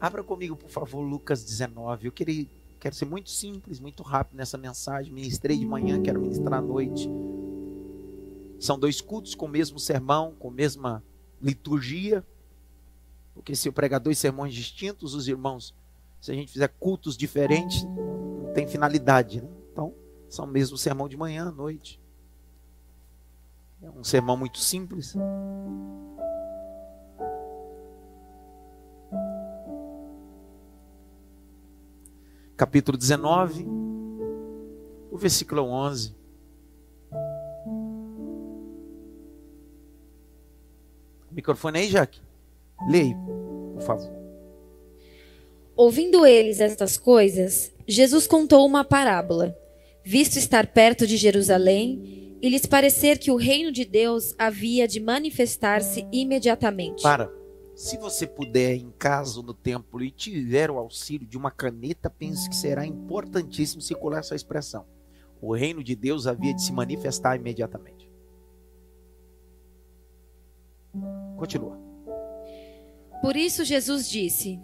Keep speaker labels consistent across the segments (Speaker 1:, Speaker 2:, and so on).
Speaker 1: Abra comigo, por favor, Lucas 19. Eu queria, quero ser muito simples, muito rápido nessa mensagem. Ministrei de manhã, quero ministrar à noite. São dois cultos com o mesmo sermão, com a mesma liturgia. Porque se eu pregar dois sermões distintos, os irmãos, se a gente fizer cultos diferentes, não tem finalidade. Né? Então, são o mesmo sermão de manhã à noite. É um sermão muito simples. Capítulo 19, o versículo 11. Microfone aí, Jaque. Leia, por favor.
Speaker 2: Ouvindo eles estas coisas, Jesus contou uma parábola. Visto estar perto de Jerusalém e lhes parecer que o reino de Deus havia de manifestar-se imediatamente.
Speaker 1: Para. Se você puder em casa ou no templo e tiver o auxílio de uma caneta, pense que será importantíssimo circular essa expressão. O reino de Deus havia de se manifestar imediatamente. Continua.
Speaker 2: Por isso Jesus disse: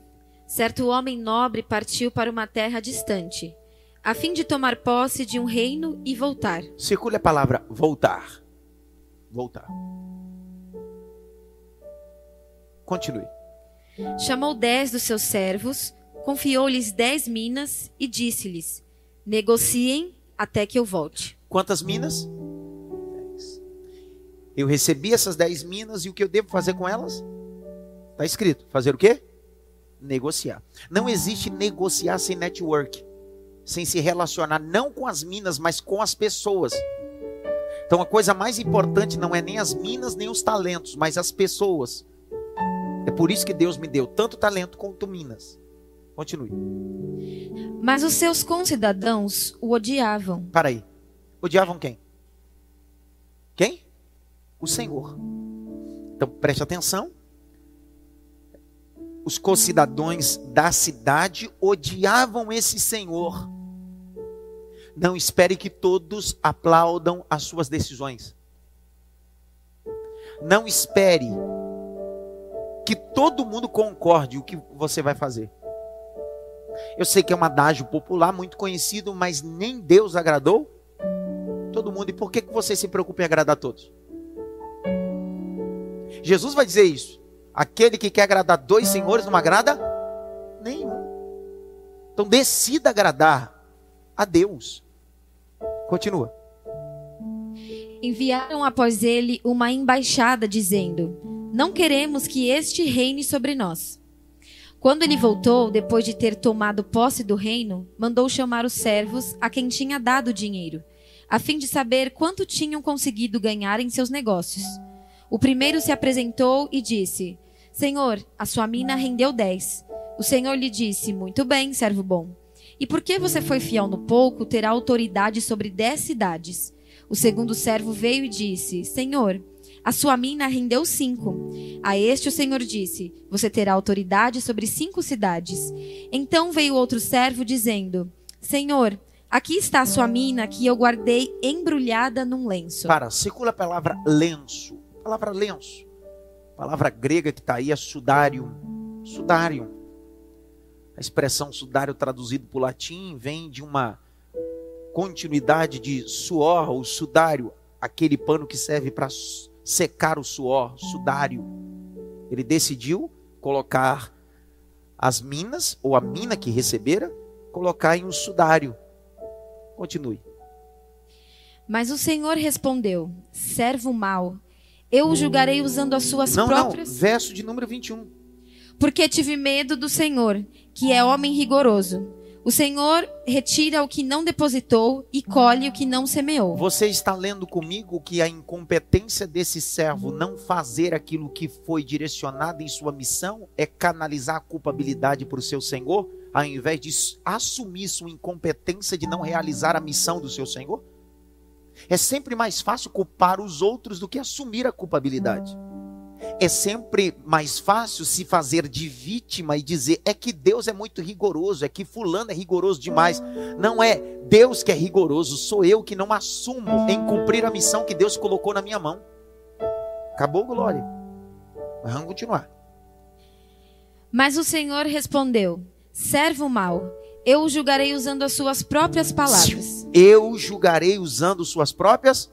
Speaker 2: Certo homem nobre partiu para uma terra distante, a fim de tomar posse de um reino e voltar.
Speaker 1: Circule a palavra voltar. Voltar. Continue.
Speaker 2: Chamou dez dos seus servos, confiou-lhes dez minas e disse-lhes: Negociem até que eu volte.
Speaker 1: Quantas minas? Dez. Eu recebi essas dez minas e o que eu devo fazer com elas? Está escrito. Fazer o quê? Negociar. Não existe negociar sem network, sem se relacionar não com as minas, mas com as pessoas. Então a coisa mais importante não é nem as minas, nem os talentos, mas as pessoas. É por isso que Deus me deu tanto talento quanto minas. Continue.
Speaker 2: Mas os seus concidadãos o odiavam.
Speaker 1: Para aí. Odiavam quem? Quem? O Senhor. Então preste atenção. Os concidadãos da cidade odiavam esse Senhor. Não espere que todos aplaudam as suas decisões. Não espere que todo mundo concorde o que você vai fazer. Eu sei que é um adágio popular muito conhecido, mas nem Deus agradou todo mundo. E por que você se preocupa em agradar a todos? Jesus vai dizer isso. Aquele que quer agradar dois senhores não agrada nenhum. Então decida agradar a Deus. Continua.
Speaker 2: Enviaram após ele uma embaixada dizendo: Não queremos que este reine sobre nós. Quando ele voltou, depois de ter tomado posse do reino, mandou chamar os servos a quem tinha dado o dinheiro, a fim de saber quanto tinham conseguido ganhar em seus negócios. O primeiro se apresentou e disse: Senhor, a sua mina rendeu dez. O Senhor lhe disse: Muito bem, servo bom. E porque você foi fiel no pouco, terá autoridade sobre dez cidades. O segundo servo veio e disse: Senhor, a sua mina rendeu cinco. A este o Senhor disse: Você terá autoridade sobre cinco cidades. Então veio outro servo dizendo: Senhor, aqui está a sua mina que eu guardei embrulhada num lenço.
Speaker 1: Para, circula a palavra lenço. A palavra lenço. A palavra grega que está aí é sudário. Sudário. A expressão sudário traduzido para o latim vem de uma continuidade de suor ou sudário, aquele pano que serve para secar o suor, sudário. Ele decidiu colocar as minas, ou a mina que recebera, colocar em um sudário. Continue.
Speaker 2: Mas o Senhor respondeu: servo mau, eu o julgarei usando as suas
Speaker 1: não,
Speaker 2: próprias.
Speaker 1: Não, verso de número 21.
Speaker 2: Porque tive medo do Senhor, que é homem rigoroso. O Senhor retira o que não depositou e colhe o que não semeou.
Speaker 1: Você está lendo comigo que a incompetência desse servo não fazer aquilo que foi direcionado em sua missão é canalizar a culpabilidade para o seu Senhor, ao invés de assumir sua incompetência de não realizar a missão do seu Senhor? É sempre mais fácil culpar os outros do que assumir a culpabilidade. É sempre mais fácil se fazer de vítima e dizer é que Deus é muito rigoroso, é que fulano é rigoroso demais. Não é Deus que é rigoroso, sou eu que não assumo em cumprir a missão que Deus colocou na minha mão. Acabou, Glória. Mas vamos continuar.
Speaker 2: Mas o Senhor respondeu: Servo mau, eu o julgarei usando as suas próprias palavras.
Speaker 1: Eu julgarei usando suas próprias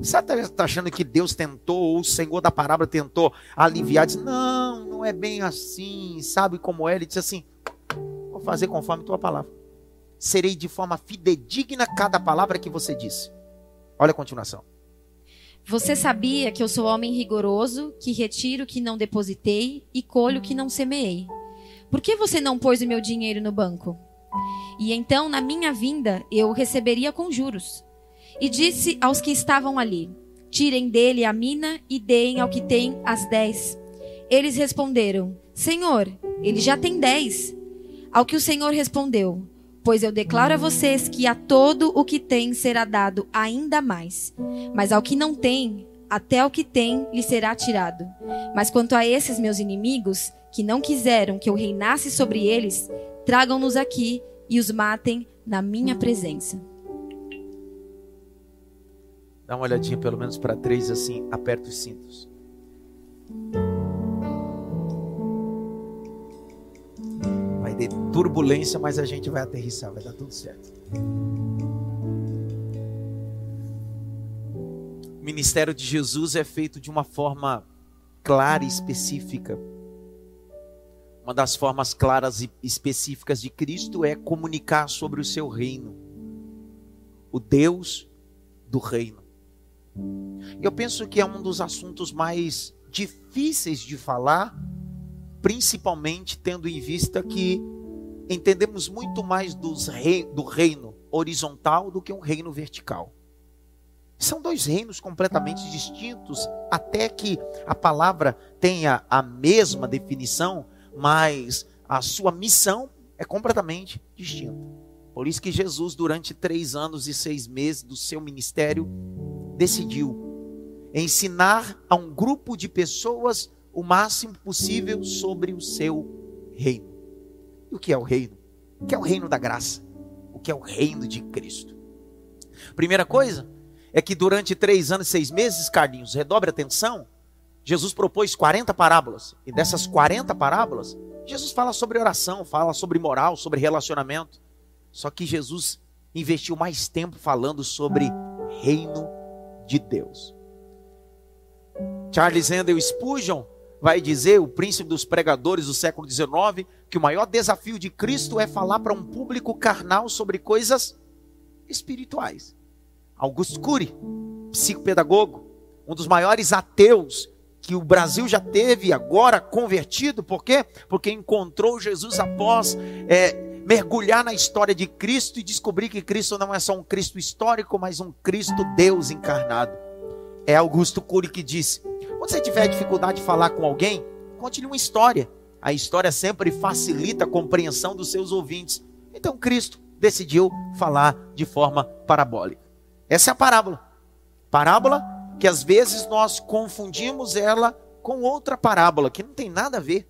Speaker 1: você está achando que Deus tentou, ou o Senhor da palavra tentou aliviar? Diz, não, não é bem assim. Sabe como é? Ele disse assim: vou fazer conforme tua palavra. Serei de forma fidedigna cada palavra que você disse. Olha a continuação.
Speaker 2: Você sabia que eu sou homem rigoroso, que retiro o que não depositei e colho o que não semeei. Por que você não pôs o meu dinheiro no banco? E então, na minha vinda, eu receberia com juros. E disse aos que estavam ali: Tirem dele a mina e deem ao que tem as dez. Eles responderam: Senhor, ele já tem dez. Ao que o Senhor respondeu: Pois eu declaro a vocês que a todo o que tem será dado ainda mais, mas ao que não tem, até o que tem lhe será tirado. Mas quanto a esses meus inimigos, que não quiseram que eu reinasse sobre eles, tragam-nos aqui e os matem na minha presença.
Speaker 1: Dá uma olhadinha pelo menos para três assim, aperta os cintos. Vai ter turbulência, mas a gente vai aterrissar, vai dar tudo certo. O ministério de Jesus é feito de uma forma clara e específica. Uma das formas claras e específicas de Cristo é comunicar sobre o seu reino. O Deus do reino. Eu penso que é um dos assuntos mais difíceis de falar, principalmente tendo em vista que entendemos muito mais rei, do reino horizontal do que um reino vertical. São dois reinos completamente distintos, até que a palavra tenha a mesma definição, mas a sua missão é completamente distinta. Por isso que Jesus, durante três anos e seis meses do seu ministério, decidiu ensinar a um grupo de pessoas o máximo possível sobre o seu reino. E o que é o reino? O que é o reino da graça? O que é o reino de Cristo? Primeira coisa é que durante três anos e seis meses, Carlinhos, redobre a atenção, Jesus propôs 40 parábolas. E dessas 40 parábolas, Jesus fala sobre oração, fala sobre moral, sobre relacionamento. Só que Jesus investiu mais tempo falando sobre reino de Deus. Charles Handel Spurgeon vai dizer, o príncipe dos pregadores do século XIX, que o maior desafio de Cristo é falar para um público carnal sobre coisas espirituais. Augusto Cury, psicopedagogo, um dos maiores ateus que o Brasil já teve agora convertido, por quê? Porque encontrou Jesus após é, mergulhar na história de Cristo e descobrir que Cristo não é só um Cristo histórico, mas um Cristo Deus encarnado. É Augusto Cury que disse: quando você tiver dificuldade de falar com alguém, conte-lhe uma história. A história sempre facilita a compreensão dos seus ouvintes. Então Cristo decidiu falar de forma parabólica. Essa é a parábola. Parábola que às vezes nós confundimos ela com outra parábola que não tem nada a ver.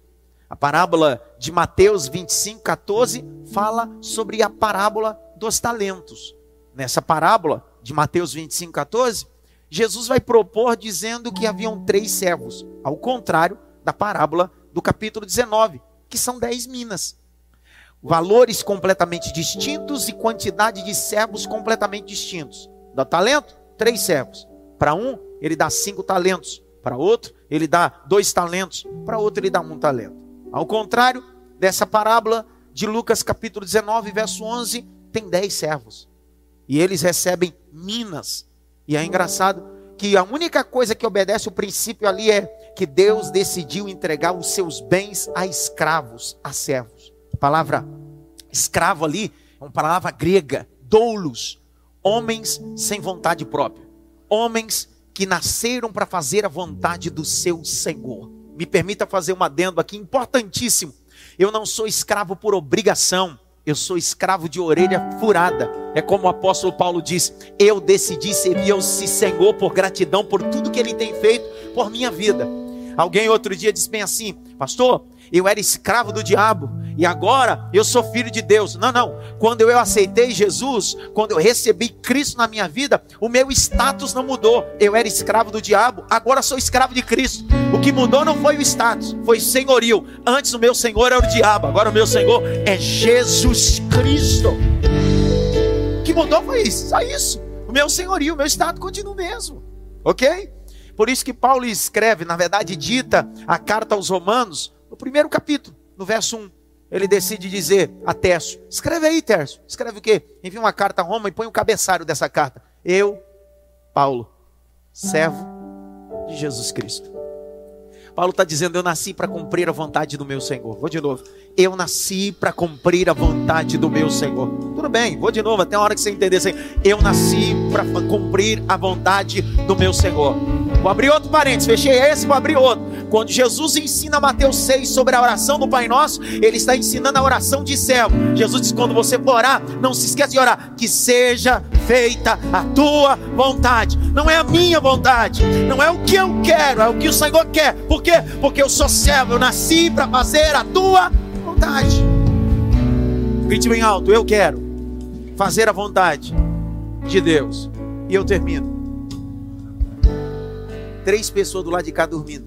Speaker 1: A parábola de Mateus 25, 14 fala sobre a parábola dos talentos. Nessa parábola de Mateus 25, 14, Jesus vai propor dizendo que haviam três servos, ao contrário da parábola do capítulo 19, que são dez minas. Valores completamente distintos e quantidade de servos completamente distintos. Dá talento? Três servos. Para um, ele dá cinco talentos. Para outro, ele dá dois talentos. Para outro, ele dá um talento. Ao contrário dessa parábola de Lucas capítulo 19, verso 11, tem dez servos. E eles recebem minas. E é engraçado que a única coisa que obedece o princípio ali é que Deus decidiu entregar os seus bens a escravos, a servos. A palavra escravo ali é uma palavra grega, doulos, homens sem vontade própria, homens que nasceram para fazer a vontade do seu Senhor me permita fazer um adendo aqui importantíssimo. Eu não sou escravo por obrigação, eu sou escravo de orelha furada. É como o apóstolo Paulo diz: Eu decidi servir ao Senhor por gratidão por tudo que ele tem feito por minha vida. Alguém outro dia disse bem assim: Pastor, eu era escravo do diabo e agora eu sou filho de Deus. Não, não. Quando eu aceitei Jesus, quando eu recebi Cristo na minha vida, o meu status não mudou. Eu era escravo do diabo, agora sou escravo de Cristo. O que mudou não foi o status, foi senhorio. Antes o meu senhor era o diabo, agora o meu senhor é Jesus Cristo. O que mudou foi isso, só isso. O meu senhorio, o meu status continua o mesmo. Ok? Por isso que Paulo escreve, na verdade, dita a carta aos Romanos, no primeiro capítulo, no verso 1. Ele decide dizer a Tércio: escreve aí, Tércio. Escreve o quê? Envia uma carta a Roma e põe o cabeçalho dessa carta. Eu, Paulo, servo de Jesus Cristo. Paulo está dizendo: Eu nasci para cumprir a vontade do meu Senhor. Vou de novo. Eu nasci para cumprir a vontade do meu Senhor. Tudo bem, vou de novo, até a hora que você entender assim. Eu nasci para cumprir a vontade do meu Senhor. Vou abrir outro parênteses, fechei esse, vou abrir outro. Quando Jesus ensina Mateus 6 sobre a oração do Pai Nosso, ele está ensinando a oração de servo. Jesus diz: quando você for orar, não se esqueça de orar, que seja feita a tua vontade. Não é a minha vontade, não é o que eu quero, é o que o Senhor quer. Por quê? Porque eu sou servo, eu nasci para fazer a tua vontade. Grite bem alto, eu quero fazer a vontade de Deus. E eu termino três pessoas do lado de cá dormindo.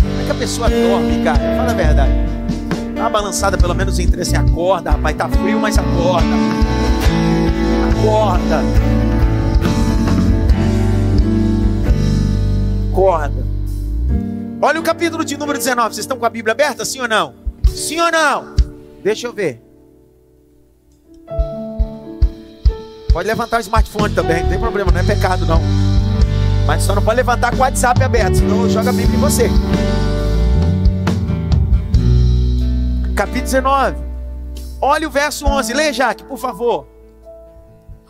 Speaker 1: Como é que a pessoa dorme, cara? Fala a verdade. Dá uma balançada pelo menos em três, assim, acorda, rapaz. Tá frio, mas acorda. Acorda. Acorda. Olha o capítulo de número 19. Vocês estão com a Bíblia aberta, sim ou não? Sim ou não? Deixa eu ver. Pode levantar o smartphone também, não tem problema, não é pecado não. Mas só não pode levantar com o WhatsApp aberto, senão joga a Bíblia em você. Capítulo 19. Olha o verso 11. Leia, Jaque, por favor.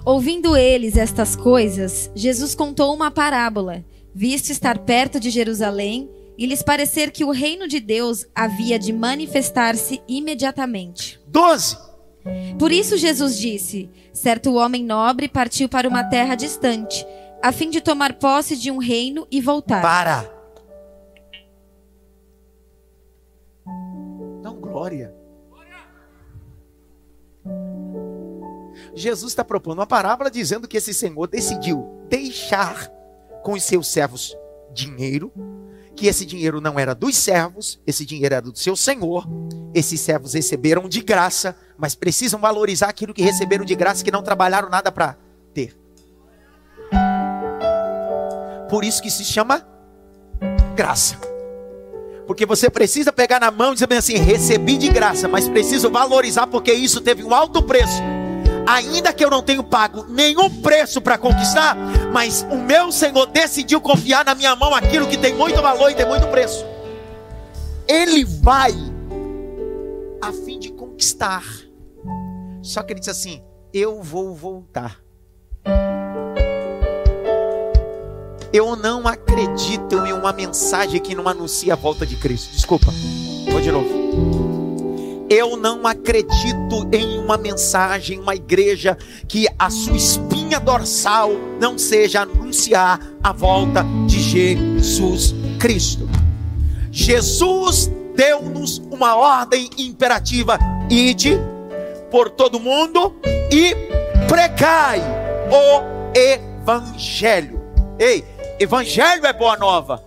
Speaker 2: Ouvindo eles estas coisas, Jesus contou uma parábola, visto estar perto de Jerusalém e lhes parecer que o reino de Deus havia de manifestar-se imediatamente.
Speaker 1: 12.
Speaker 2: Por isso Jesus disse: Certo homem nobre partiu para uma terra distante a fim de tomar posse de um reino e voltar.
Speaker 1: Para. Não glória. Jesus está propondo uma parábola dizendo que esse Senhor decidiu deixar com os seus servos dinheiro, que esse dinheiro não era dos servos, esse dinheiro era do seu Senhor. Esses servos receberam de graça, mas precisam valorizar aquilo que receberam de graça, que não trabalharam nada para ter. Por isso que se chama graça. Porque você precisa pegar na mão e dizer bem assim: recebi de graça, mas preciso valorizar porque isso teve um alto preço. Ainda que eu não tenha pago nenhum preço para conquistar, mas o meu Senhor decidiu confiar na minha mão aquilo que tem muito valor e tem muito preço. Ele vai a fim de conquistar. Só que ele diz assim: Eu vou voltar. Eu não acredito em uma mensagem que não anuncia a volta de Cristo. Desculpa, vou de novo. Eu não acredito em uma mensagem, uma igreja que a sua espinha dorsal não seja anunciar a volta de Jesus Cristo. Jesus deu-nos uma ordem imperativa: ide por todo mundo e pregai o evangelho. Ei, Evangelho é boa nova.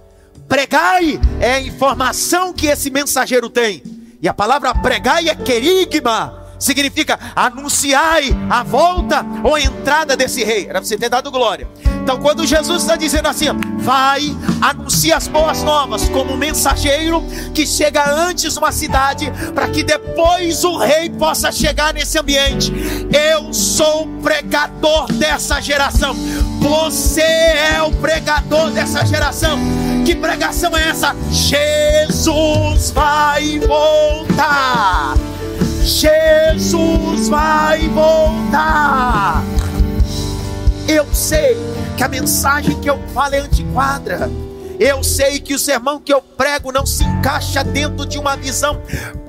Speaker 1: Pregai é a informação que esse mensageiro tem. E a palavra pregai é querigma. Significa anunciai a volta ou a entrada desse rei. Era para você ter dado glória. Então, quando Jesus está dizendo assim, vai, anuncia as boas novas como mensageiro que chega antes uma cidade, para que depois o rei possa chegar nesse ambiente. Eu sou pregador dessa geração. Você é o pregador dessa geração. Que pregação é essa? Jesus vai voltar. Jesus vai voltar. Eu sei que a mensagem que eu falo é antiquadra. Eu sei que o sermão que eu prego não se encaixa dentro de uma visão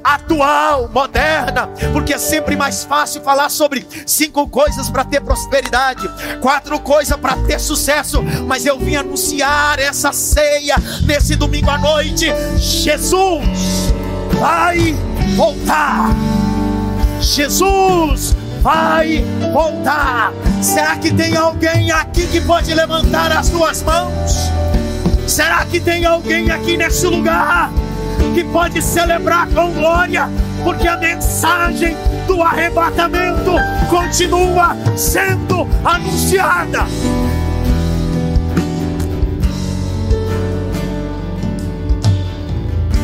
Speaker 1: atual, moderna, porque é sempre mais fácil falar sobre cinco coisas para ter prosperidade, quatro coisas para ter sucesso, mas eu vim anunciar essa ceia nesse domingo à noite. Jesus vai voltar. Jesus vai voltar. Será que tem alguém aqui que pode levantar as duas mãos? Será que tem alguém aqui nesse lugar que pode celebrar com glória? Porque a mensagem do arrebatamento continua sendo anunciada.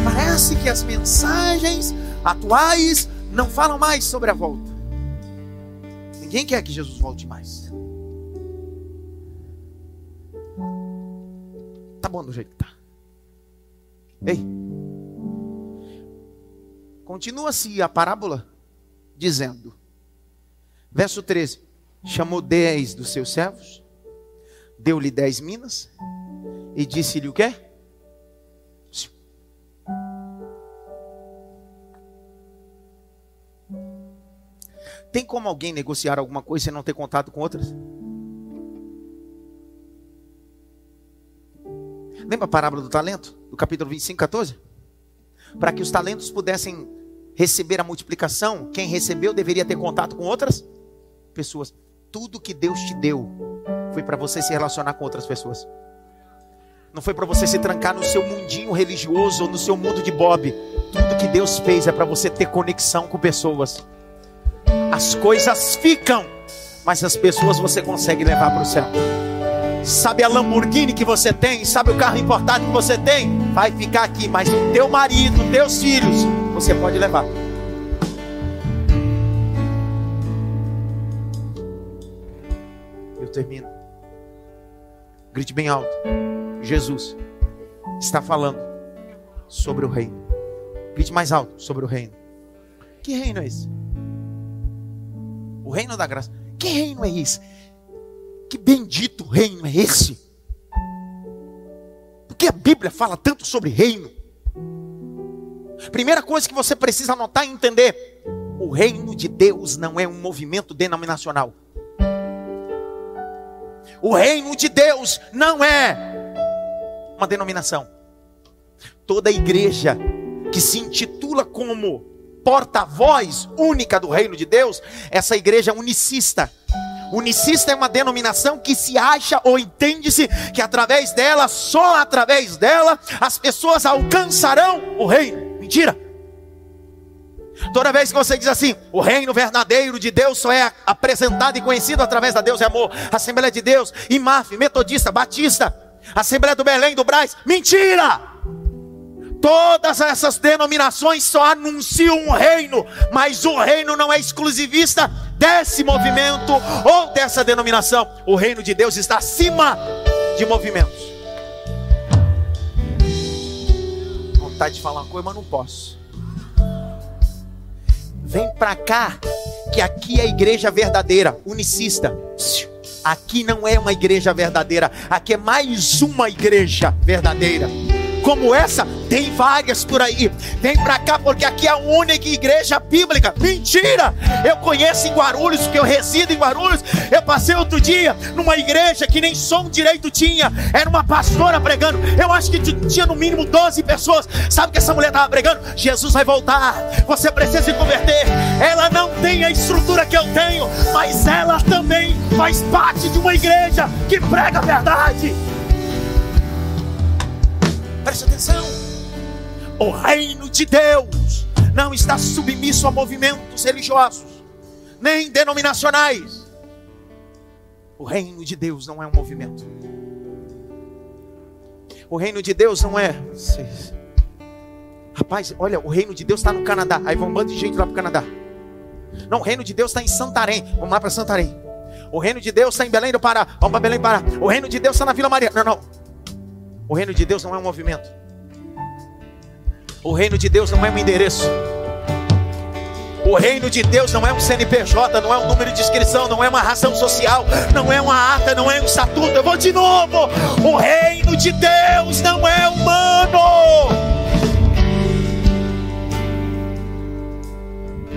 Speaker 1: Parece que as mensagens atuais não falam mais sobre a volta. Ninguém quer que Jesus volte mais. Tá bom do jeito que tá. Ei. Continua-se a parábola dizendo, verso 13: chamou dez dos seus servos, deu-lhe dez minas e disse-lhe o quê? Tem como alguém negociar alguma coisa e não ter contato com outras? Lembra a parábola do talento? Do capítulo 25, 14? Para que os talentos pudessem receber a multiplicação, quem recebeu deveria ter contato com outras pessoas. Tudo que Deus te deu foi para você se relacionar com outras pessoas. Não foi para você se trancar no seu mundinho religioso ou no seu mundo de Bob. Tudo que Deus fez é para você ter conexão com pessoas. As coisas ficam, mas as pessoas você consegue levar para o céu. Sabe a Lamborghini que você tem? Sabe o carro importado que você tem? Vai ficar aqui, mas teu marido, teus filhos, você pode levar. Eu termino. Grite bem alto. Jesus está falando sobre o reino. Grite mais alto sobre o reino. Que reino é esse? o reino da graça. Que reino é esse? Que bendito reino é esse? Porque a Bíblia fala tanto sobre reino. Primeira coisa que você precisa anotar e entender: o reino de Deus não é um movimento denominacional. O reino de Deus não é uma denominação. Toda igreja que se intitula como porta-voz única do reino de Deus, essa igreja unicista. Unicista é uma denominação que se acha ou entende-se que através dela, só através dela, as pessoas alcançarão o reino. Mentira. Toda vez que você diz assim, o reino verdadeiro de Deus só é apresentado e conhecido através da Deus e Amor, Assembleia de Deus, IMAF, Metodista, Batista, Assembleia do Belém, do Braz, mentira! Todas essas denominações só anunciam um reino, mas o reino não é exclusivista desse movimento ou dessa denominação. O reino de Deus está acima de movimentos. Vontade de falar uma coisa, mas não posso. Vem para cá, que aqui é a igreja verdadeira, unicista. Aqui não é uma igreja verdadeira, aqui é mais uma igreja verdadeira como essa, tem várias por aí. Vem para cá porque aqui é a única igreja bíblica. Mentira! Eu conheço em Guarulhos, porque eu resido em Guarulhos. Eu passei outro dia numa igreja que nem som direito tinha. Era uma pastora pregando. Eu acho que tinha no mínimo 12 pessoas. Sabe que essa mulher estava pregando? Jesus vai voltar. Você precisa se converter. Ela não tem a estrutura que eu tenho, mas ela também faz parte de uma igreja que prega a verdade. Preste atenção. O reino de Deus não está submisso a movimentos religiosos, nem denominacionais. O reino de Deus não é um movimento. O reino de Deus não é. Rapaz, olha, o reino de Deus está no Canadá. Aí vão um bando de gente lá para o Canadá. Não, o reino de Deus está em Santarém. Vamos lá para Santarém. O reino de Deus está em Belém do Pará. Vamos para Belém do Pará. O reino de Deus está na Vila Maria. Não, não. O reino de Deus não é um movimento. O reino de Deus não é um endereço. O reino de Deus não é um CNPJ, não é um número de inscrição, não é uma razão social, não é uma ata, não é um estatuto. Eu vou de novo. O reino de Deus não é humano.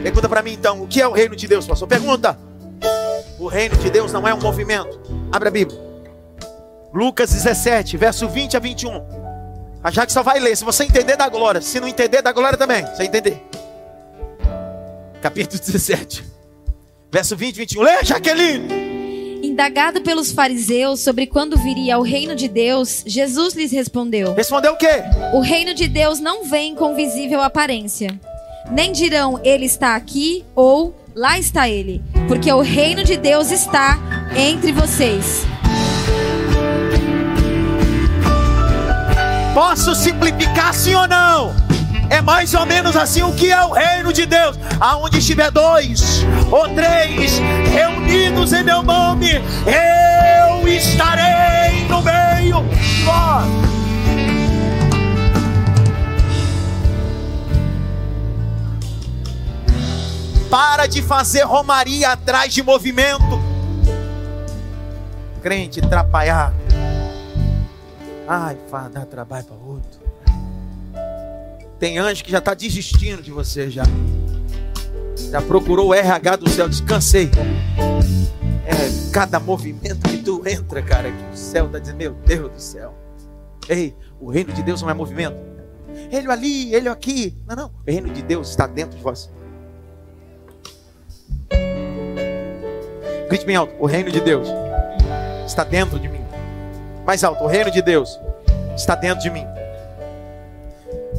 Speaker 1: Pergunta para mim então, o que é o reino de Deus, pastor? Pergunta. O reino de Deus não é um movimento. Abre a Bíblia. Lucas 17, verso 20 a 21. A Jaque só vai ler. Se você entender da glória, se não entender da glória também, você entender. Capítulo 17, verso 20 e 21. Lê, Jaqueline.
Speaker 2: Indagado pelos fariseus sobre quando viria o reino de Deus, Jesus lhes respondeu:
Speaker 1: Respondeu o quê?
Speaker 2: O reino de Deus não vem com visível aparência. Nem dirão ele está aqui ou lá está ele, porque o reino de Deus está entre vocês.
Speaker 1: Posso simplificar sim ou não? É mais ou menos assim o que é o reino de Deus. Aonde estiver dois ou três reunidos em meu nome, eu estarei no meio vós. Para de fazer romaria atrás de movimento. Crente atrapalhar. Ai, fala, dá trabalho para outro. Tem anjo que já está desistindo de você já. Já procurou o RH do céu, descansei. É, cada movimento que tu entra, cara, que o céu está dizendo, meu Deus do céu. Ei, o reino de Deus não é movimento. Ele ali, ele aqui. Não, não. O reino de Deus está dentro de você. Grite bem alto. O reino de Deus está dentro de mim. Mais alto. O reino de Deus está dentro de mim.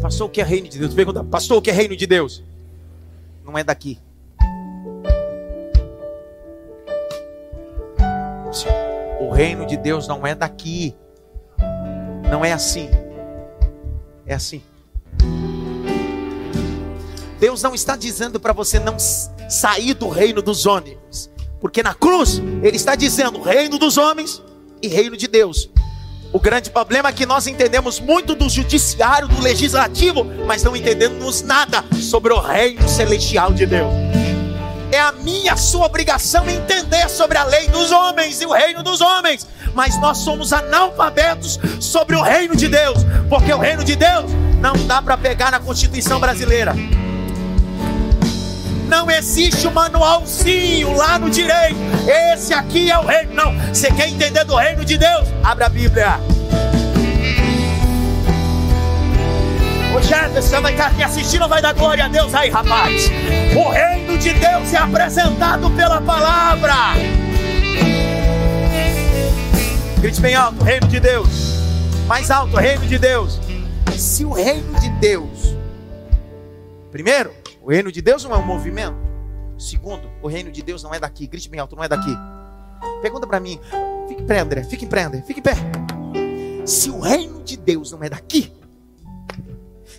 Speaker 1: Pastor, o que é reino de Deus? Pergunta, pastor, o que é reino de Deus? Não é daqui. O reino de Deus não é daqui. Não é assim. É assim. Deus não está dizendo para você não sair do reino dos homens. Porque na cruz, Ele está dizendo reino dos homens e reino de Deus. O grande problema é que nós entendemos muito do judiciário, do legislativo, mas não entendemos nada sobre o reino celestial de Deus. É a minha, sua obrigação entender sobre a lei dos homens e o reino dos homens, mas nós somos analfabetos sobre o reino de Deus, porque o reino de Deus não dá para pegar na Constituição brasileira. Não existe um manualzinho lá no direito. Esse aqui é o reino. Não. Você quer entender do reino de Deus? Abra a Bíblia. O Jefferson vai estar me assistindo, vai dar glória a Deus aí, rapaz. O reino de Deus é apresentado pela palavra. Grite bem alto, reino de Deus. Mais alto, reino de Deus. Se o reino de Deus, primeiro, o reino de Deus não é um movimento. Segundo, o reino de Deus não é daqui. Grite bem alto, não é daqui. Pergunta para mim. Fique em pé, André. Fique em pé, André. Fique em pé. Se o reino de Deus não é daqui,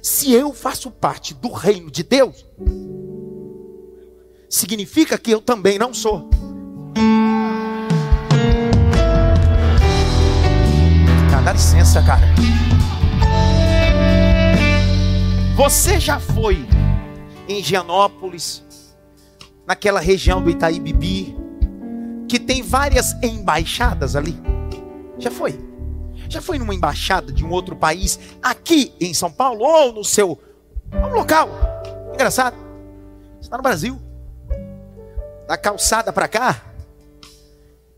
Speaker 1: se eu faço parte do reino de Deus, significa que eu também não sou. Cara, dá licença, cara. Você já foi em Higienópolis, naquela região do Itaí Bibi, que tem várias embaixadas ali. Já foi? Já foi numa embaixada de um outro país aqui em São Paulo ou no seu um local? Engraçado. Você está no Brasil. Da calçada para cá,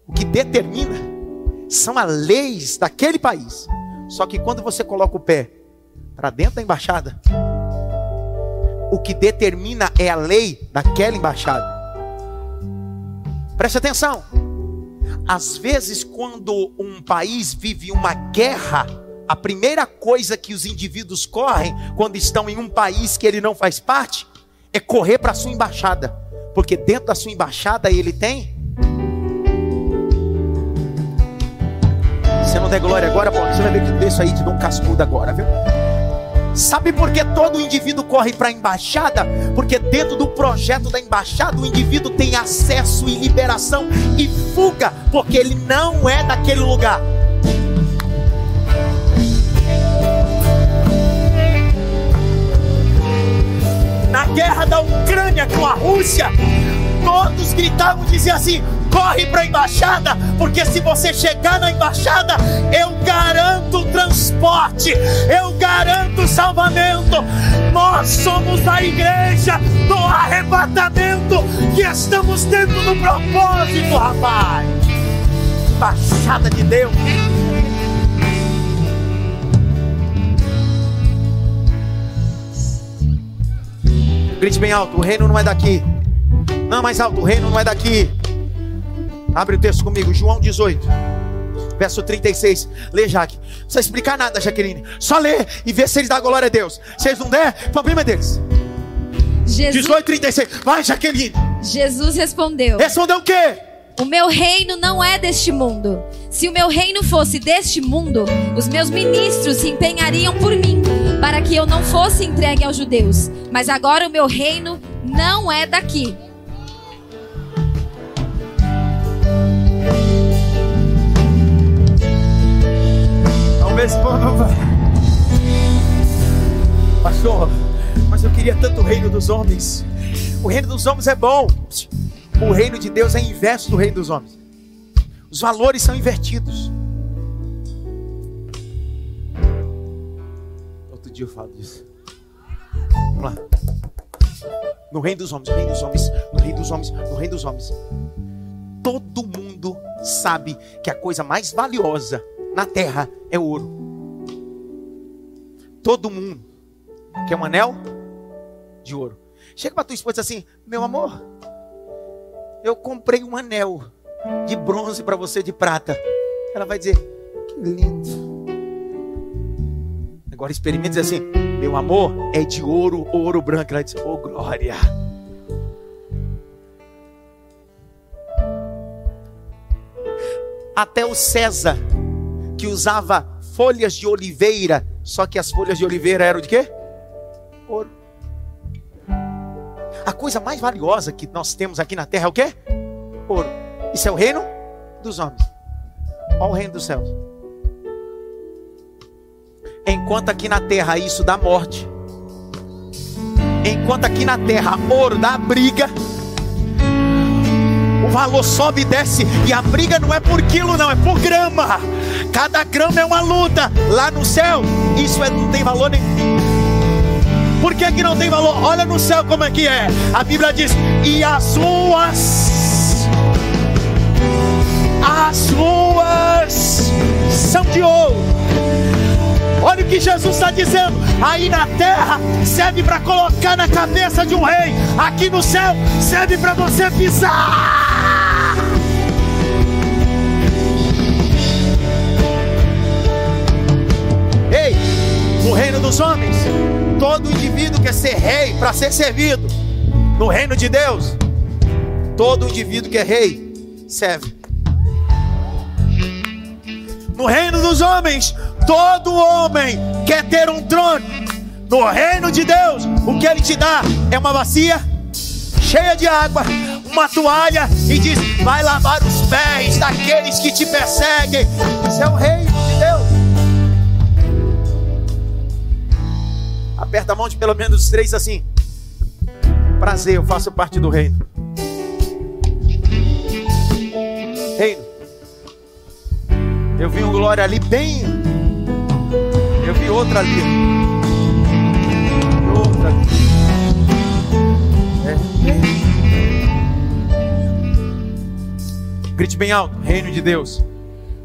Speaker 1: o que determina são as leis daquele país. Só que quando você coloca o pé para dentro da embaixada, o que determina é a lei daquela embaixada. Preste atenção. Às vezes, quando um país vive uma guerra, a primeira coisa que os indivíduos correm quando estão em um país que ele não faz parte é correr para a sua embaixada, porque dentro da sua embaixada ele tem. Se não der glória agora, pô, você vai ver que isso aí te um cascudo agora, viu? Sabe por que todo indivíduo corre para a embaixada? Porque dentro do projeto da embaixada o indivíduo tem acesso e liberação e fuga, porque ele não é daquele lugar. Na guerra da Ucrânia com a Rússia, todos gritavam, diziam assim: corre para a embaixada, porque se você chegar na embaixada, eu garanto transporte, eu garanto salvamento. Nós somos a igreja do arrebatamento que estamos dentro do propósito, rapaz. Embaixada de Deus. Grite bem alto: o reino não é daqui. Não, mais alto: o reino não é daqui. Abre o texto comigo, João 18. Verso 36. Lê, Jaque. Não precisa explicar nada, Jaqueline. Só lê e vê se eles dão glória a Deus. Se eles não der, problema é deles. Jesus... 18, 36. Vai, Jaqueline.
Speaker 2: Jesus respondeu.
Speaker 1: Respondeu o quê?
Speaker 2: O meu reino não é deste mundo. Se o meu reino fosse deste mundo, os meus ministros se empenhariam por mim, para que eu não fosse entregue aos judeus. Mas agora o meu reino não é daqui.
Speaker 1: Pastor, mas eu queria tanto o reino dos homens. O reino dos homens é bom. O reino de Deus é inverso do reino dos homens. Os valores são invertidos. Outro dia eu falo disso. Vamos lá. No reino dos homens, no reino dos homens, no reino dos homens, no reino dos homens. Todo mundo sabe que a coisa mais valiosa na terra é ouro. Todo mundo quer um anel de ouro. Chega para tua esposa e diz assim: Meu amor, eu comprei um anel de bronze para você de prata. Ela vai dizer: Que lindo. Agora experimente assim: Meu amor é de ouro, ouro branco. Ela diz: Oh, glória. Até o César, que usava folhas de oliveira, só que as folhas de oliveira eram de quê? Ouro. A coisa mais valiosa que nós temos aqui na terra é o quê? Ouro. Isso é o reino dos homens. Olha o reino dos céus. Enquanto aqui na terra isso dá morte. Enquanto aqui na terra ouro dá briga. Valor sobe e desce. E a briga não é por quilo, não, é por grama. Cada grama é uma luta. Lá no céu, isso é, não tem valor nenhum. Por que, que não tem valor? Olha no céu como é que é. A Bíblia diz: e as ruas, as ruas são de ouro. Olha o que Jesus está dizendo. Aí na terra serve para colocar na cabeça de um rei. Aqui no céu serve para você pisar. No reino dos homens Todo indivíduo quer ser rei para ser servido. No reino de Deus, todo indivíduo que é rei serve. No reino dos homens, todo homem quer ter um trono. No reino de Deus, o que ele te dá é uma bacia cheia de água, uma toalha e diz: vai lavar os pés daqueles que te perseguem. Isso é o reino Aperta a mão de pelo menos três assim. Prazer, eu faço parte do reino. Reino. Eu vi um glória ali bem. Eu vi outra ali. Outra. É. Grite bem alto, reino de Deus.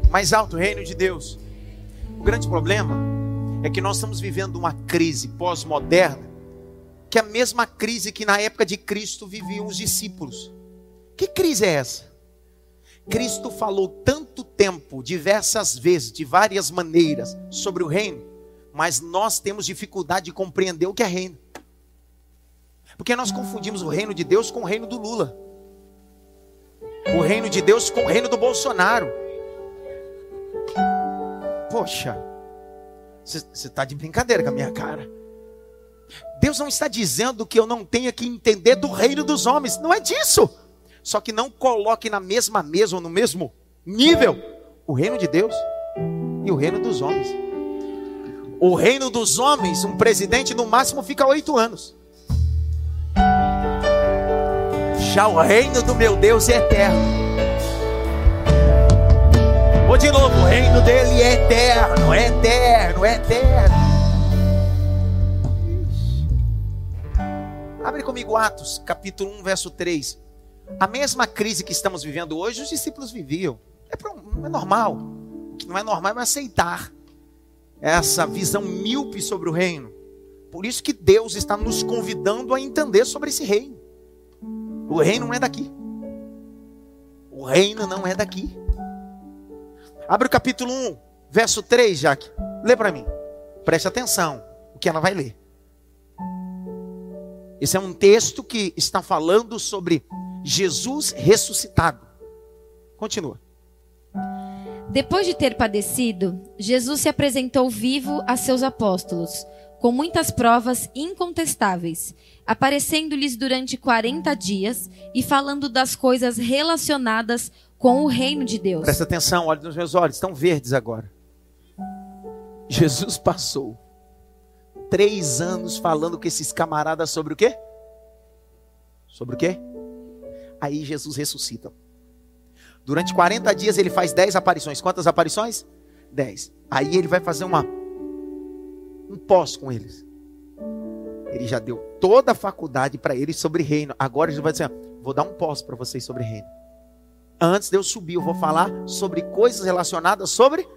Speaker 1: Mais alto, reino de Deus. O grande problema é que nós estamos vivendo uma crise pós-moderna, que é a mesma crise que na época de Cristo viviam os discípulos. Que crise é essa? Cristo falou tanto tempo, diversas vezes, de várias maneiras, sobre o reino, mas nós temos dificuldade de compreender o que é reino. Porque nós confundimos o reino de Deus com o reino do Lula, o reino de Deus com o reino do Bolsonaro. Poxa, você está de brincadeira com a minha cara. Deus não está dizendo que eu não tenha que entender do reino dos homens. Não é disso. Só que não coloque na mesma mesa ou no mesmo nível o reino de Deus e o reino dos homens. O reino dos homens, um presidente no máximo fica oito anos. Já o reino do meu Deus é eterno. Vou de novo, o reino dele é eterno, é eterno, é eterno. Abre comigo Atos, capítulo 1, verso 3. A mesma crise que estamos vivendo hoje, os discípulos viviam. É, é normal. O que não é normal é aceitar essa visão míope sobre o reino. Por isso que Deus está nos convidando a entender sobre esse reino. O reino não é daqui. O reino não é daqui. Abre o capítulo 1, verso 3, Jaque. Lê para mim. Preste atenção o que ela vai ler. Esse é um texto que está falando sobre Jesus ressuscitado. Continua.
Speaker 2: Depois de ter padecido, Jesus se apresentou vivo a seus apóstolos, com muitas provas incontestáveis, aparecendo-lhes durante 40 dias e falando das coisas relacionadas com o reino de Deus.
Speaker 1: Presta atenção, olhe nos meus olhos, estão verdes agora. Jesus passou três anos falando com esses camaradas sobre o quê? Sobre o quê? Aí Jesus ressuscita. Durante 40 dias ele faz 10 aparições. Quantas aparições? 10. Aí ele vai fazer uma um pós com eles. Ele já deu toda a faculdade para eles sobre reino. Agora ele vai dizer: vou dar um pós para vocês sobre reino. Antes de eu subir, eu vou falar sobre coisas relacionadas sobre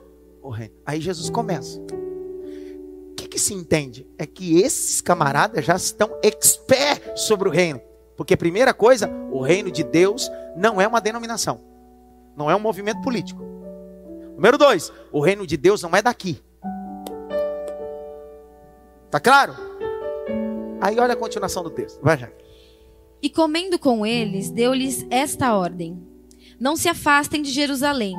Speaker 1: o reino. Aí Jesus começa. O que, que se entende? É que esses camaradas já estão expert sobre o reino. Porque, primeira coisa, o reino de Deus não é uma denominação, não é um movimento político. Número dois, o reino de Deus não é daqui. Tá claro? Aí olha a continuação do texto. Vai já.
Speaker 2: E comendo com eles, deu-lhes esta ordem: Não se afastem de Jerusalém,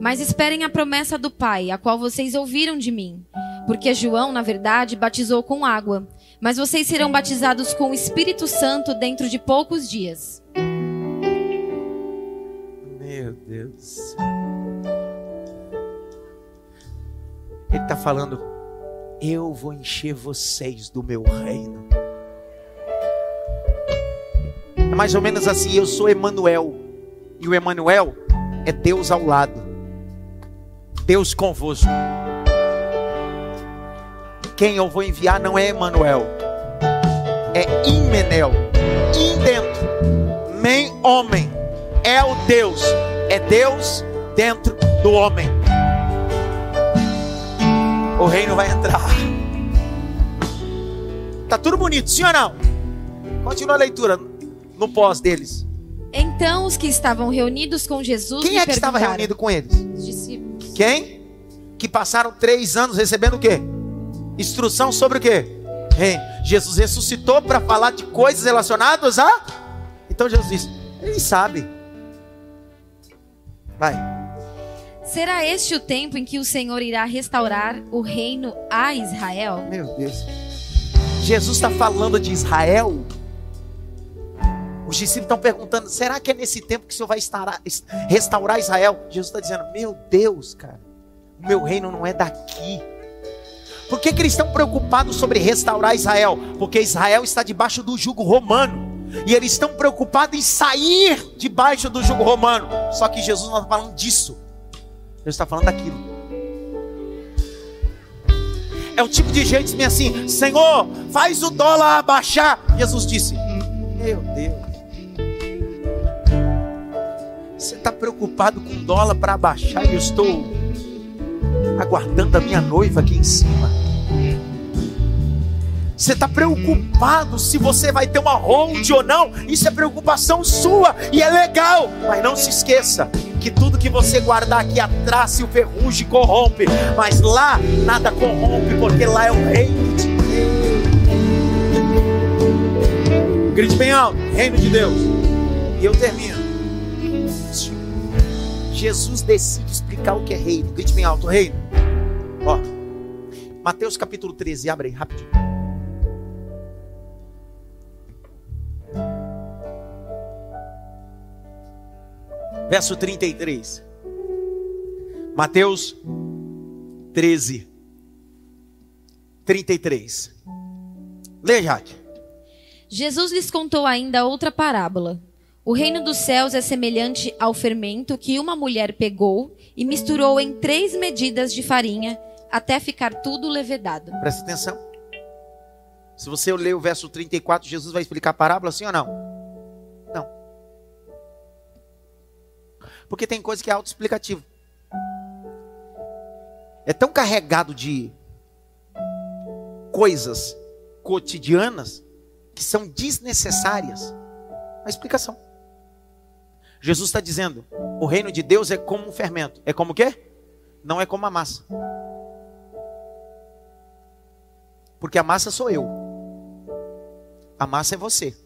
Speaker 2: mas esperem a promessa do Pai, a qual vocês ouviram de mim. Porque João, na verdade, batizou com água, mas vocês serão batizados com o Espírito Santo dentro de poucos dias.
Speaker 1: Meu Deus. Ele está falando, eu vou encher vocês do meu reino. É mais ou menos assim, eu sou Emanuel. E o Emanuel é Deus ao lado. Deus convosco quem eu vou enviar não é Emanuel, é Imenel, in dentro, nem homem, é o Deus, é Deus dentro do homem. O reino vai entrar. Tá tudo bonito, sim ou não? Continua a leitura no pós deles.
Speaker 2: Então os que estavam reunidos com Jesus.
Speaker 1: Quem é que estava reunido com eles? Os discípulos. Quem? Que passaram três anos recebendo o quê? Instrução sobre o quê? Reino. Jesus ressuscitou para falar de coisas relacionadas a. Então Jesus disse: Ele sabe. Vai.
Speaker 2: Será este o tempo em que o Senhor irá restaurar o reino a Israel?
Speaker 1: Meu Deus. Jesus está falando de Israel. Os discípulos estão perguntando: será que é nesse tempo que o Senhor vai restaurar Israel? Jesus está dizendo: Meu Deus, cara, o meu reino não é daqui. Por que, que eles estão preocupados sobre restaurar Israel? Porque Israel está debaixo do jugo romano. E eles estão preocupados em sair debaixo do jugo romano. Só que Jesus não está falando disso. Ele está falando daquilo. É o tipo de gente que diz assim: Senhor, faz o dólar abaixar. Jesus disse: Meu Deus. Você está preocupado com dólar para abaixar e eu estou aguardando a minha noiva aqui em cima. Você está preocupado se você vai ter uma hold ou não. Isso é preocupação sua e é legal. Mas não se esqueça que tudo que você guardar aqui atrás, se o ferrugem corrompe. Mas lá nada corrompe, porque lá é o reino de Deus. Grite bem alto: Reino de Deus. E eu termino. Jesus decide explicar o que é reino. Grite bem alto: Reino. Ó, Mateus capítulo 13, abre aí rapidinho. Verso 33. Mateus 13, 33. Lê, Jaque.
Speaker 2: Jesus lhes contou ainda outra parábola. O reino dos céus é semelhante ao fermento que uma mulher pegou e misturou em três medidas de farinha até ficar tudo levedado.
Speaker 1: Presta atenção. Se você ler o verso 34, Jesus vai explicar a parábola, sim ou não? Não. Porque tem coisa que é autoexplicativo. É tão carregado de coisas cotidianas que são desnecessárias. A explicação. Jesus está dizendo: o reino de Deus é como um fermento. É como o quê? Não é como a massa. Porque a massa sou eu. A massa é você.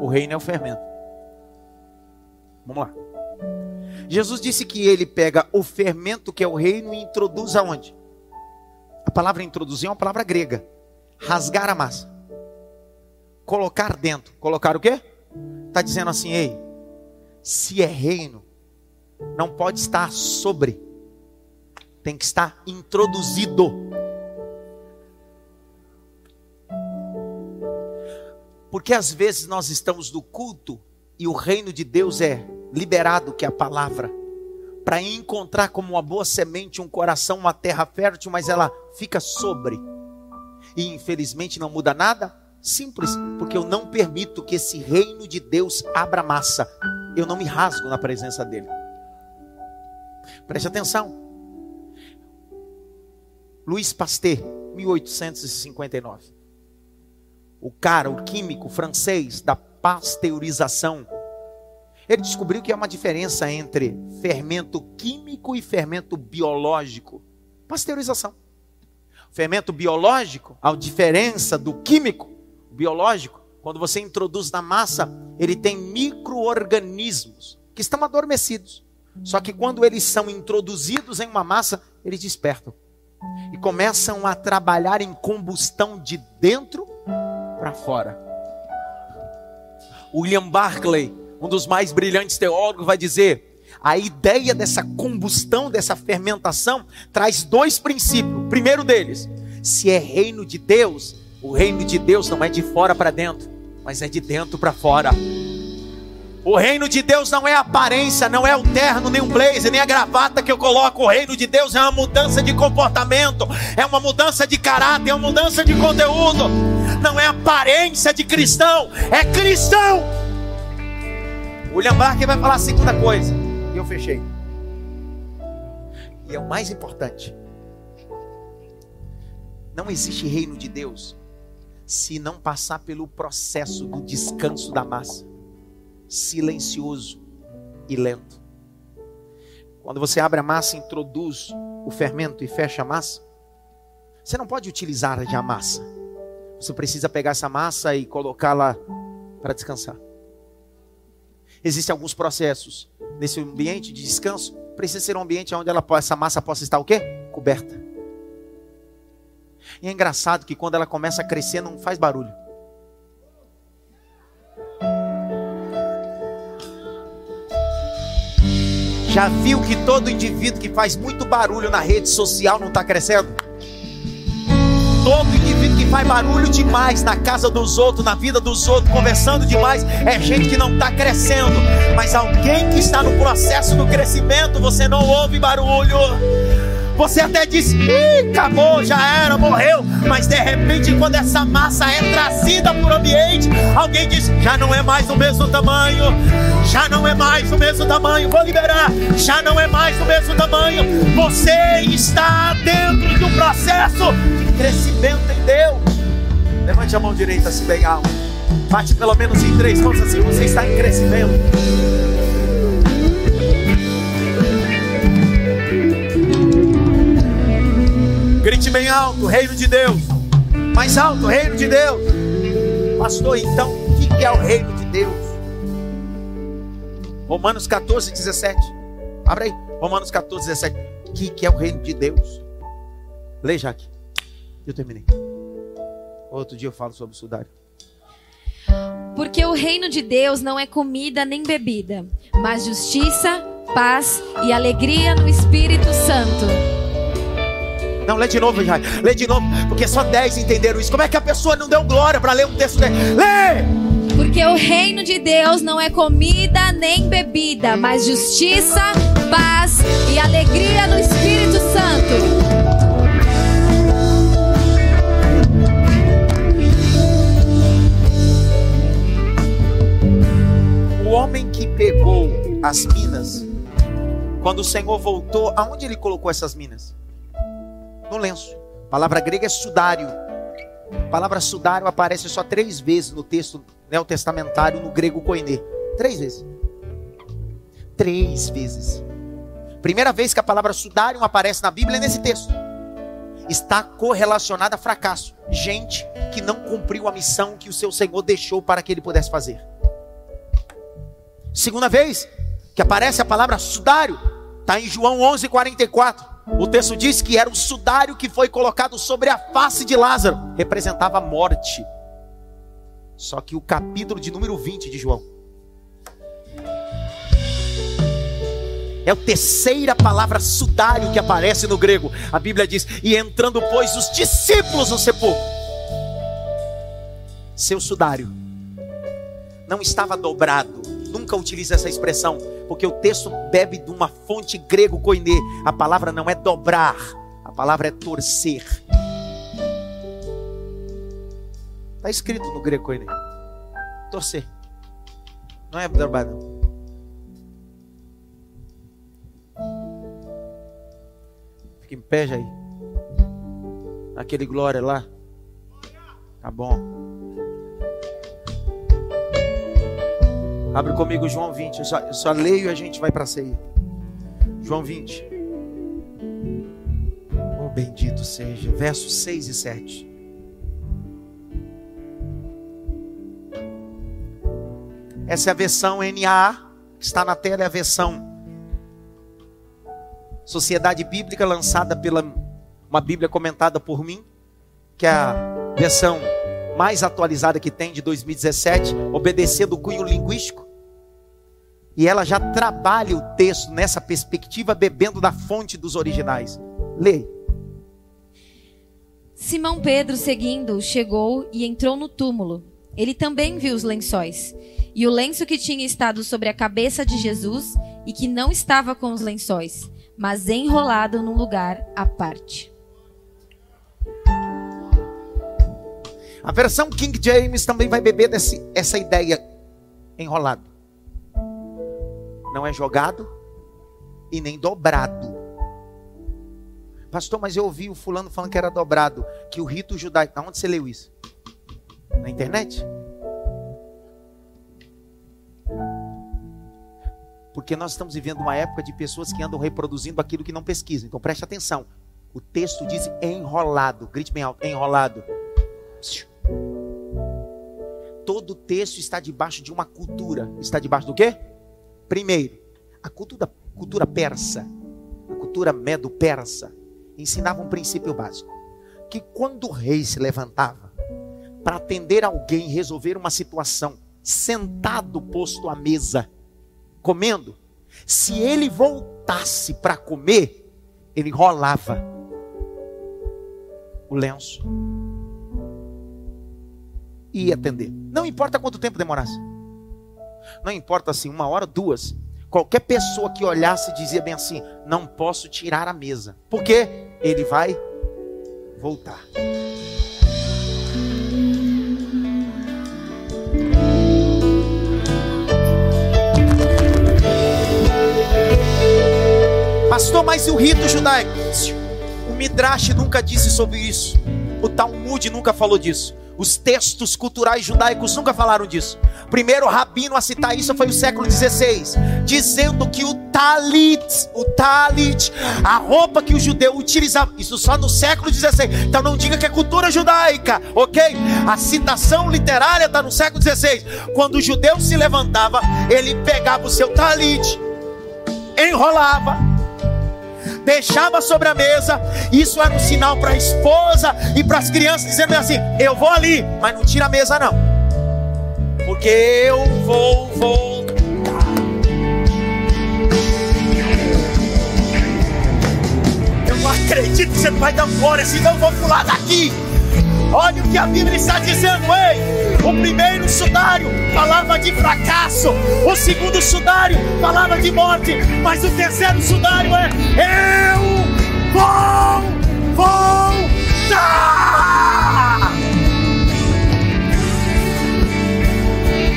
Speaker 1: O reino é o fermento. Vamos lá. Jesus disse que ele pega o fermento que é o reino e introduz aonde? A palavra introduzir é uma palavra grega. Rasgar a massa. Colocar dentro. Colocar o quê? Está dizendo assim, ei, se é reino, não pode estar sobre, tem que estar introduzido. Porque às vezes nós estamos no culto e o reino de Deus é liberado, que é a palavra, para encontrar como uma boa semente um coração, uma terra fértil, mas ela fica sobre. E infelizmente não muda nada, simples, porque eu não permito que esse reino de Deus abra massa eu não me rasgo na presença dele. Preste atenção. Luiz Pasteur, 1859. O cara, o químico francês da pasteurização, ele descobriu que há uma diferença entre fermento químico e fermento biológico. Pasteurização. Fermento biológico, a diferença do químico, biológico, quando você introduz na massa, ele tem micro-organismos que estão adormecidos. Só que quando eles são introduzidos em uma massa, eles despertam e começam a trabalhar em combustão de dentro para fora. William Barclay, um dos mais brilhantes teólogos, vai dizer: a ideia dessa combustão, dessa fermentação, traz dois princípios. Primeiro deles, se é reino de Deus, o reino de Deus não é de fora para dentro, mas é de dentro para fora. O reino de Deus não é aparência, não é o terno, nem o blazer, nem a gravata que eu coloco. O reino de Deus é uma mudança de comportamento, é uma mudança de caráter, é uma mudança de conteúdo. Não é aparência de cristão, é cristão. William Barker vai falar a segunda coisa, e eu fechei. E é o mais importante. Não existe reino de Deus se não passar pelo processo do descanso da massa, silencioso e lento. Quando você abre a massa, introduz o fermento e fecha a massa, você não pode utilizar já a massa. Você precisa pegar essa massa e colocá-la para descansar. Existem alguns processos nesse ambiente de descanso. Precisa ser um ambiente onde ela, essa massa possa estar o quê? Coberta. E é engraçado que quando ela começa a crescer, não faz barulho. Já viu que todo indivíduo que faz muito barulho na rede social não está crescendo? Todo indivíduo que faz barulho demais na casa dos outros, na vida dos outros, conversando demais, é gente que não está crescendo. Mas alguém que está no processo do crescimento, você não ouve barulho. Você até diz, Ih, acabou, já era, morreu. Mas de repente, quando essa massa é trazida para o ambiente, alguém diz, já não é mais o mesmo tamanho. Já não é mais o mesmo tamanho. Vou liberar. Já não é mais o mesmo tamanho. Você está dentro de um processo de crescimento em Deus. Levante a mão direita assim bem alto. Bate pelo menos em três mãos assim. Você está em crescimento. Grite bem alto, reino de Deus. Mais alto, reino de Deus. Pastor, então, o que é o reino de Deus? Romanos 14, 17. Abre aí. Romanos 14, 17. O que é o reino de Deus? Lê, Jaque. Eu terminei. Outro dia eu falo sobre o sudário.
Speaker 2: Porque o reino de Deus não é comida nem bebida, mas justiça, paz e alegria no Espírito Santo.
Speaker 1: Não, lê de novo, já. Lê de novo, porque só 10 entenderam isso. Como é que a pessoa não deu glória para ler um texto dele? Lê!
Speaker 2: Porque o reino de Deus não é comida nem bebida, mas justiça, paz e alegria no Espírito Santo.
Speaker 1: O homem que pegou as minas, quando o Senhor voltou, aonde ele colocou essas minas? No lenço. A palavra grega é sudário. A palavra sudário aparece só três vezes no texto neotestamentário, no grego koine. Três vezes. Três vezes. Primeira vez que a palavra sudário aparece na Bíblia é nesse texto. Está correlacionada a fracasso. Gente que não cumpriu a missão que o seu Senhor deixou para que ele pudesse fazer. Segunda vez que aparece a palavra sudário, está em João 11:44. O texto diz que era o sudário que foi colocado sobre a face de Lázaro, representava a morte. Só que o capítulo de número 20 de João É a terceira palavra sudário que aparece no grego. A Bíblia diz: E entrando, pois, os discípulos no sepulcro. Seu sudário não estava dobrado. Nunca utilize essa expressão, porque o texto bebe de uma fonte grego koiné. A palavra não é dobrar, a palavra é torcer. Está escrito no grego koiné. Torcer. Não é dobrar, não. Fica em pé, Jair. Aquele glória lá. Tá bom. Abre comigo João 20. Eu só, eu só leio e a gente vai para a ceia. João 20. Oh, bendito seja. Versos 6 e 7. Essa é a versão NA, que está na tela, é a versão Sociedade Bíblica, lançada pela uma Bíblia comentada por mim, que é a versão mais atualizada que tem de 2017, obedecendo o cunho linguístico. E ela já trabalha o texto nessa perspectiva, bebendo da fonte dos originais. Leia.
Speaker 2: Simão Pedro, seguindo, chegou e entrou no túmulo. Ele também viu os lençóis. E o lenço que tinha estado sobre a cabeça de Jesus e que não estava com os lençóis, mas enrolado num lugar à parte.
Speaker 1: A versão King James também vai beber desse, essa ideia enrolado. Não é jogado e nem dobrado. Pastor, mas eu ouvi o fulano falando que era dobrado, que o rito judaico. Aonde você leu isso? Na internet? Porque nós estamos vivendo uma época de pessoas que andam reproduzindo aquilo que não pesquisam. Então preste atenção. O texto diz enrolado. Grite bem alto, enrolado. Todo texto está debaixo de uma cultura. Está debaixo do quê? Primeiro, a cultura, cultura persa, a cultura medo-persa, ensinava um princípio básico. Que quando o rei se levantava para atender alguém, resolver uma situação, sentado posto à mesa, comendo, se ele voltasse para comer, ele rolava o lenço e atender. Não importa quanto tempo demorasse. Não importa assim, uma hora, duas. Qualquer pessoa que olhasse dizia bem assim: não posso tirar a mesa. Porque ele vai voltar. Pastor, mas e o rito judaico? O Midrash nunca disse sobre isso. O Talmud nunca falou disso. Os textos culturais judaicos nunca falaram disso. Primeiro rabino a citar isso foi o século XVI, dizendo que o talit, o talit, a roupa que o judeu utilizava, isso só no século XVI. Então não diga que é cultura judaica, ok? A citação literária está no século XVI. Quando o judeu se levantava, ele pegava o seu talit, enrolava deixava sobre a mesa. Isso era um sinal para a esposa e para as crianças, dizendo assim: Eu vou ali, mas não tira a mesa, não, porque eu vou voltar. Eu não acredito que você vai dar fora, senão eu vou pular daqui. Olha o que a Bíblia está dizendo, ei! O primeiro sudário falava de fracasso, o segundo sudário falava de morte, mas o terceiro sudário é: Eu vou voltar!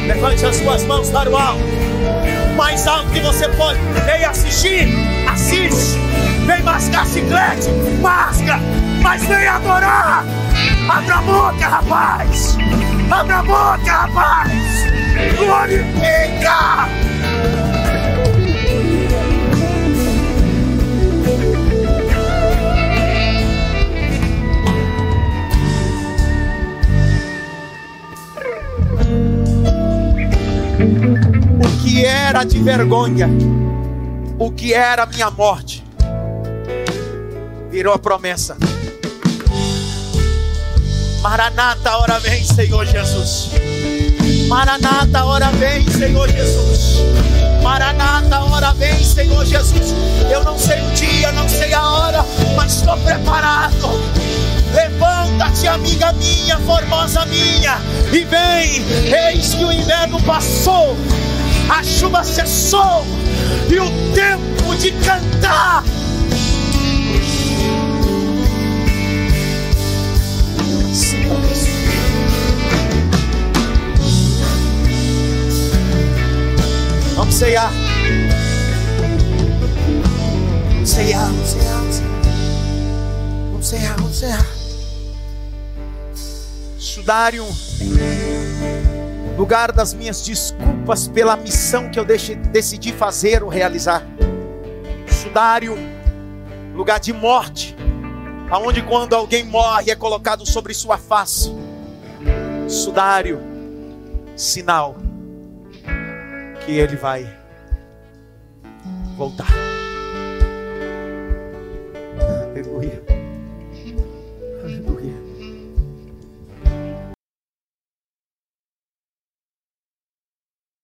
Speaker 1: Levante as suas mãos para o alto, mais alto que você pode. Vem assistir, assiste. Vem mascar chiclete, masca, mas vem adorar. Abre a boca, rapaz! Abre a boca, rapaz! Glorifica! O que era de vergonha, o que era minha morte, virou a promessa. Maranata, hora vem, Senhor Jesus. Maranata, hora vem, Senhor Jesus. Maranata, hora vem, Senhor Jesus. Eu não sei o dia, não sei a hora, mas estou preparado. Levanta-te, amiga minha, formosa minha, e vem. Eis que o inverno passou, a chuva cessou, e o tempo de cantar Vamos ceiar. Vamos ceiar, vamos ceiar, vamos Sudário, lugar das minhas desculpas pela missão que eu decidi fazer ou realizar. Sudário, lugar de morte, aonde quando alguém morre é colocado sobre sua face. Sudário, sinal que ele vai voltar.